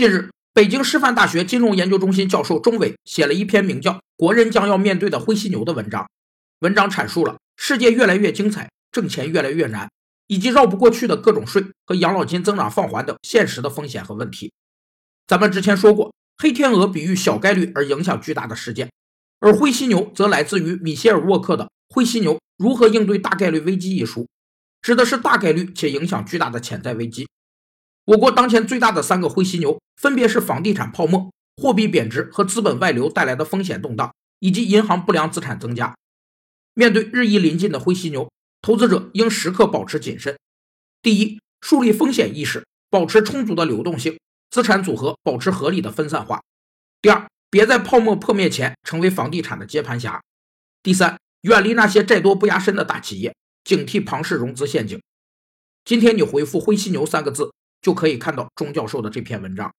近日，北京师范大学金融研究中心教授钟伟写了一篇名叫《国人将要面对的灰犀牛》的文章。文章阐述了世界越来越精彩，挣钱越来越难，以及绕不过去的各种税和养老金增长放缓等现实的风险和问题。咱们之前说过，黑天鹅比喻小概率而影响巨大的事件，而灰犀牛则来自于米歇尔·沃克的《灰犀牛如何应对大概率危机》一书，指的是大概率且影响巨大的潜在危机。我国当前最大的三个灰犀牛分别是房地产泡沫、货币贬值和资本外流带来的风险动荡，以及银行不良资产增加。面对日益临近的灰犀牛，投资者应时刻保持谨慎。第一，树立风险意识，保持充足的流动性，资产组合保持合理的分散化。第二，别在泡沫破灭前成为房地产的接盘侠。第三，远离那些债多不压身的大企业，警惕庞氏融资陷阱。今天你回复“灰犀牛”三个字，就可以看到钟教授的这篇文章。